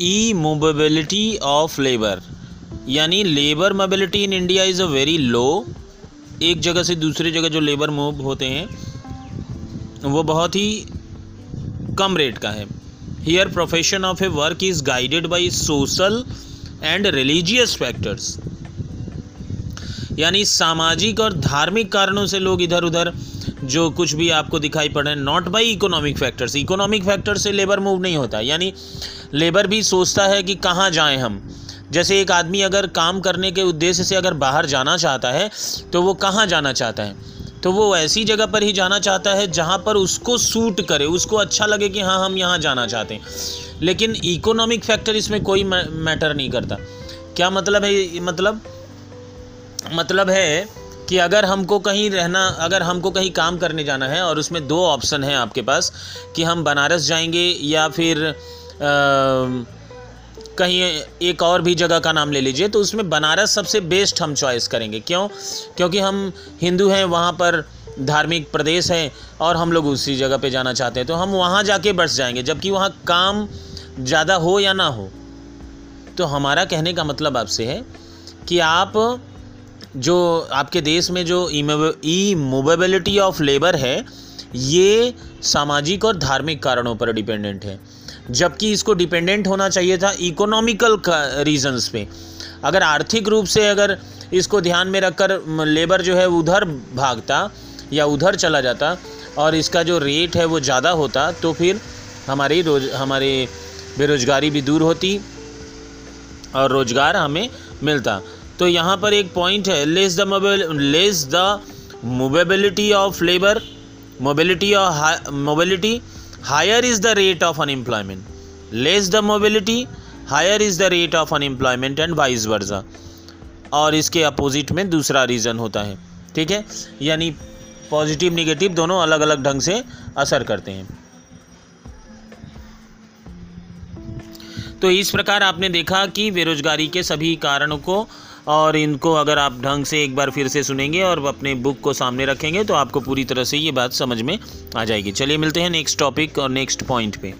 E mobility of labour यानी labour mobility in India is a very low एक जगह से दूसरी जगह जो लेबर मूव होते हैं, वो बहुत ही कम रेट का है। Here profession of a work is guided by social and religious factors यानी सामाजिक और धार्मिक कारणों से लोग इधर उधर जो कुछ भी आपको दिखाई पड़े not by economic factors economic factor से लेबर मूव नहीं होता। यानी लेबर भी सोचता है कि कहाँ जाएँ हम। जैसे एक आदमी अगर काम करने के उद्देश्य से अगर बाहर जाना चाहता है तो वो कहाँ जाना चाहता है? तो वो ऐसी जगह पर ही जाना चाहता है जहाँ पर उसको सूट करे, उसको अच्छा लगे कि हाँ हम यहाँ जाना चाहते हैं। लेकिन इकोनॉमिक फैक्टर इसमें कोई मैटर नहीं करता। क्या मतलब है मतलब? मतलब है कि अगर हमको कहीं रहना, अगर हमको कहीं काम करने जाना है और उसमें दो ऑप्शन हैं आपके पास, कि हम बनारस जाएँगे या फिर कहीं एक और भी जगह का नाम ले लीजिए तो उसमें बनारस सबसे बेस्ट हम चॉइस करेंगे। क्यों? क्योंकि हम हिंदू हैं, वहाँ पर धार्मिक प्रदेश है और हम लोग उसी जगह पे जाना चाहते हैं। तो हम वहाँ जाके बस जाएँगे, जबकि वहाँ काम ज़्यादा हो या ना हो। तो हमारा कहने का मतलब आपसे है कि आप जो आपके देश में जो ई मोबिलिटी ऑफ़ लेबर है, ये सामाजिक और धार्मिक कारणों पर डिपेंडेंट है। जबकि इसको डिपेंडेंट होना चाहिए था इकोनॉमिकल रीजंस पे। अगर आर्थिक रूप से अगर इसको ध्यान में रखकर लेबर जो है उधर भागता या उधर चला जाता और इसका जो रेट है वो ज़्यादा होता तो फिर हमारी रोज, हमारे बेरोज़गारी भी दूर होती और रोज़गार हमें मिलता। तो यहाँ पर एक पॉइंट है less the less the mobility of labour mobility और mobility higher is the rate of unemployment less the mobility higher is the rate of unemployment and vice versa और इसके अपोजिट में दूसरा रीज़न होता है। ठीक है? यानी पॉजिटिव निगेटिव दोनों अलग अलग ढंग से असर करते हैं। तो इस प्रकार आपने देखा कि बेरोजगारी के सभी कारणों को और इनको अगर आप ढंग से एक बार फिर से सुनेंगे और अपने बुक को सामने रखेंगे तो आपको पूरी तरह से ये बात समझ में आ जाएगी। चलिए मिलते हैं नेक्स्ट टॉपिक और नेक्स्ट पॉइंट पे।